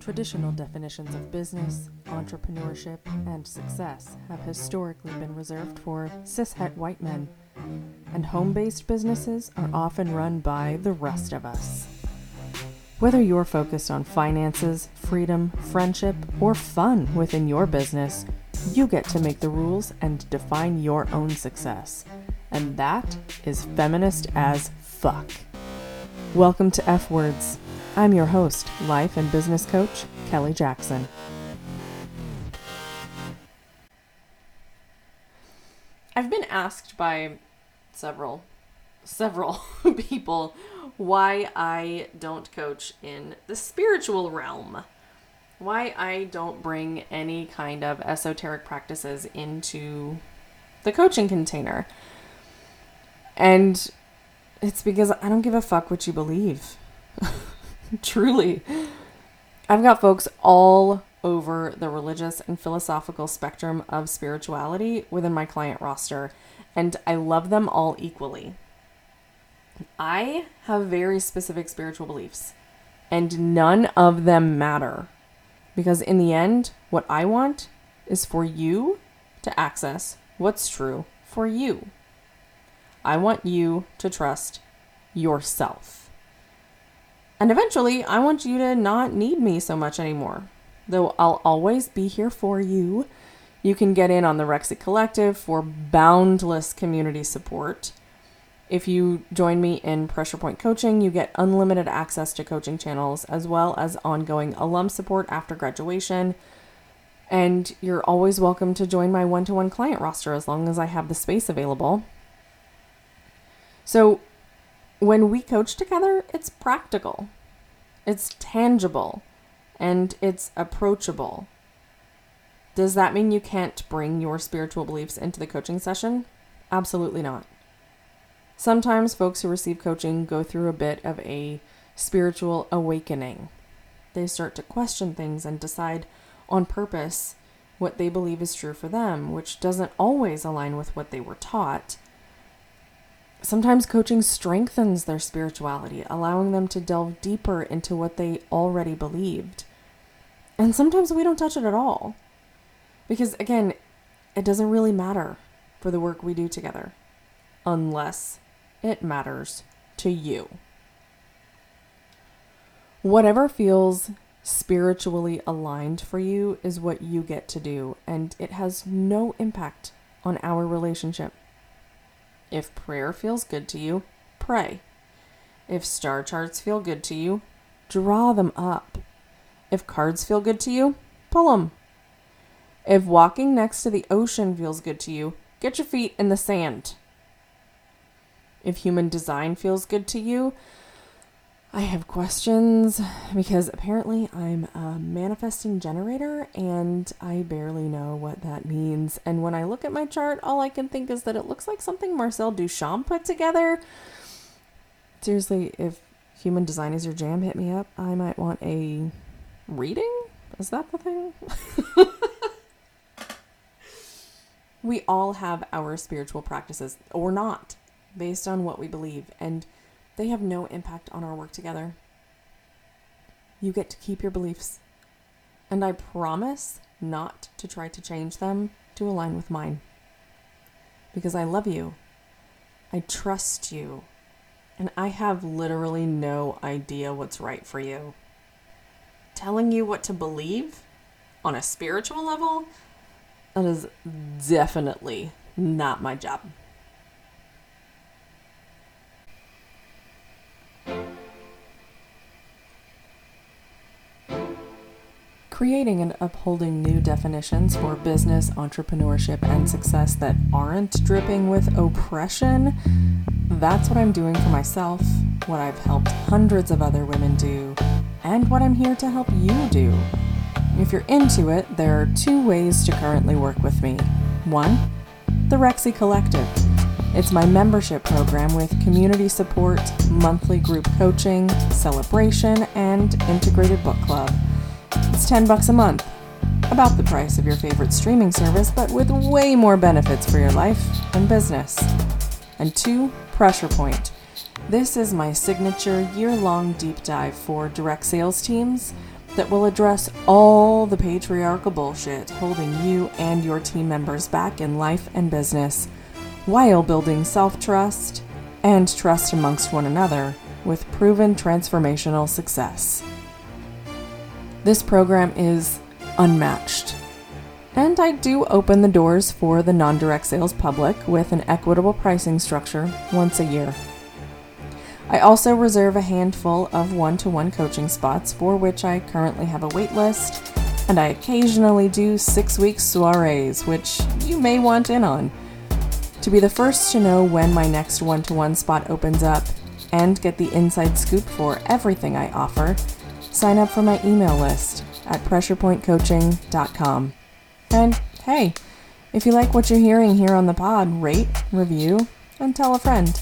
Traditional definitions of business, entrepreneurship, and success have historically been reserved for cishet white men, and home based businesses are often run by the rest of us. Whether you're focused on finances, freedom, friendship, or fun within your business, you get to make the rules and define your own success. And that is feminist as fuck. Welcome to F Words. I'm your host, life and business coach, Kelly Jackson. I've been asked by several several people why I don't coach in the spiritual realm. Why I don't bring any kind of esoteric practices into the coaching container. And it's because I don't give a fuck what you believe. Truly. I've got folks all over the religious and philosophical spectrum of spirituality within my client roster, and I love them all equally. I have very specific spiritual beliefs, and none of them matter. Because in the end, what I want is for you to access what's true for you. I want you to trust yourself. And eventually, I want you to not need me so much anymore. Though I'll always be here for you. You can get in on the Rexit Collective for boundless community support. If you join me in Pressure Point Coaching, you get unlimited access to coaching channels as well as ongoing alum support after graduation. And you're always welcome to join my one to one client roster as long as I have the space available. So, when we coach together, it's practical, it's tangible, and it's approachable. Does that mean you can't bring your spiritual beliefs into the coaching session? Absolutely not. Sometimes folks who receive coaching go through a bit of a spiritual awakening. They start to question things and decide on purpose what they believe is true for them, which doesn't always align with what they were taught. Sometimes coaching strengthens their spirituality, allowing them to delve deeper into what they already believed. And sometimes we don't touch it at all. Because again, it doesn't really matter for the work we do together unless it matters to you. Whatever feels spiritually aligned for you is what you get to do, and it has no impact on our relationship. If prayer feels good to you, pray. If star charts feel good to you, draw them up. If cards feel good to you, pull them. If walking next to the ocean feels good to you, get your feet in the sand. If human design feels good to you, I have questions because apparently I'm a manifesting generator and I barely know what that means. And when I look at my chart, all I can think is that it looks like something Marcel Duchamp put together. Seriously, if human design is your jam, hit me up. I might want a reading. Is that the thing? we all have our spiritual practices or not based on what we believe. And they have no impact on our work together. You get to keep your beliefs. And I promise not to try to change them to align with mine. Because I love you. I trust you. And I have literally no idea what's right for you. Telling you what to believe on a spiritual level, that is definitely not my job. Creating and upholding new definitions for business, entrepreneurship, and success that aren't dripping with oppression. That's what I'm doing for myself, what I've helped hundreds of other women do, and what I'm here to help you do. If you're into it, there are two ways to currently work with me. One, the Rexy Collective. It's my membership program with community support, monthly group coaching, celebration, and integrated book club. It's 10 bucks a month. About the price of your favorite streaming service, but with way more benefits for your life and business. And two, Pressure Point. This is my signature year long deep dive for direct sales teams that will address all the patriarchal bullshit holding you and your team members back in life and business while building self trust and trust amongst one another with proven transformational success. This program is unmatched. And I do open the doors for the non direct sales public with an equitable pricing structure once a year. I also reserve a handful of one to one coaching spots for which I currently have a wait list, and I occasionally do six week soirees, which you may want in on. To be the first to know when my next one to one spot opens up and get the inside scoop for everything I offer, sign up for my email list at pressurepointcoaching.com. And hey, if you like what you're hearing here on the pod, rate, review, and tell a friend.